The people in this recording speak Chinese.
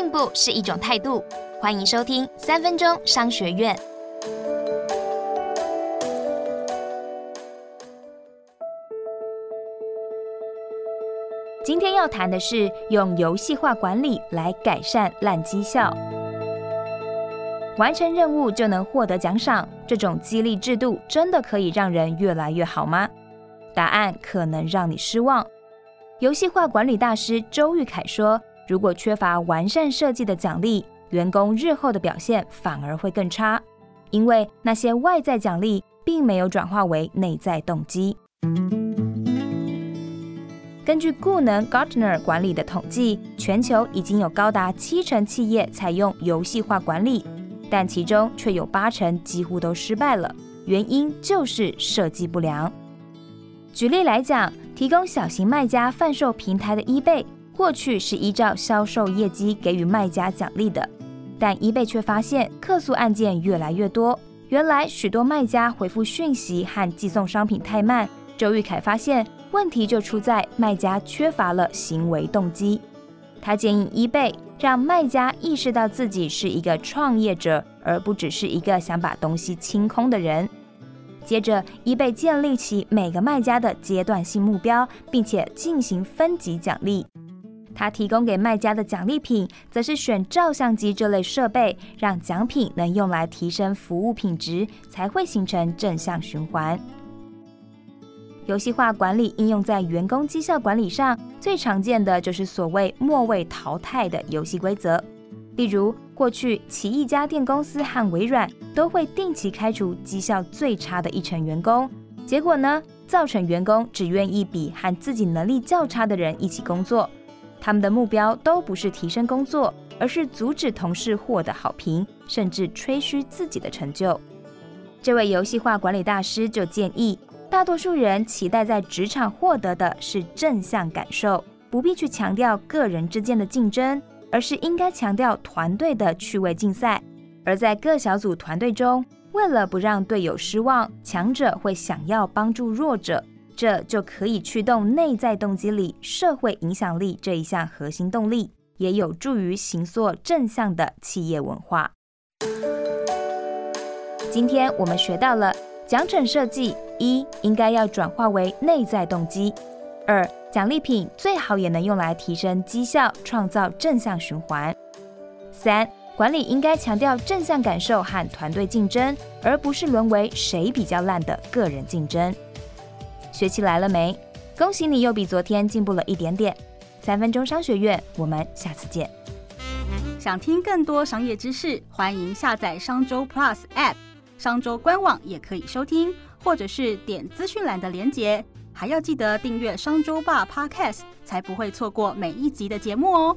进步是一种态度。欢迎收听三分钟商学院。今天要谈的是用游戏化管理来改善烂绩效。完成任务就能获得奖赏，这种激励制度真的可以让人越来越好吗？答案可能让你失望。游戏化管理大师周玉凯说：“如果缺乏完善设计的奖励，员工日后的表现反而会更差，因为那些外在奖励并没有转化为内在动机。”根据顾能 Gartner 管理的统计，全球已经有高达七成企业采用游戏化管理，但其中却有八成几乎都失败了，原因就是设计不良。举例来讲，提供小型卖家贩售平台的 eBay，过去是依照销售业绩给予卖家奖励的，但 eBay 却发现客诉案件越来越多。原来许多卖家回复讯息和寄送商品太慢。周玉凯发现问题就出在卖家缺乏了行为动机。他建议 eBay 让卖家意识到自己是一个创业者，而不只是一个想把东西清空的人。接着，eBay 建立起每个卖家的阶段性目标，并且进行分级奖励。他提供给卖家的奖励品，则是选照相机这类设备，让奖品能用来提升服务品质，才会形成正向循环。游戏化管理应用在员工绩效管理上，最常见的就是所谓末位淘汰的游戏规则，例如。过去，奇异家电公司和微软都会定期开除绩效最差的一成员工，结果呢，造成员工只愿意比和自己能力较差的人一起工作。他们的目标都不是提升工作，而是阻止同事获得好评，甚至吹嘘自己的成就。这位游戏化管理大师就建议，大多数人期待在职场获得的是正向感受，不必去强调个人之间的竞争。而是应该强调团队的趣味竞赛，而在各小组团队中，为了不让队友失望，强者会想要帮助弱者，这就可以驱动内在动机里社会影响力这一项核心动力，也有助于形塑正向的企业文化。今天我们学到了奖惩设计：一，应该要转化为内在动机；二。奖励品最好也能用来提升绩效，创造正向循环。三、管理应该强调正向感受和团队竞争，而不是沦为谁比较烂的个人竞争。学期来了没？恭喜你又比昨天进步了一点点。三分钟商学院，我们下次见。想听更多商业知识，欢迎下载商周 Plus App，商周官网也可以收听，或者是点资讯栏的连结。还要记得订阅商周吧 Podcast，才不会错过每一集的节目哦。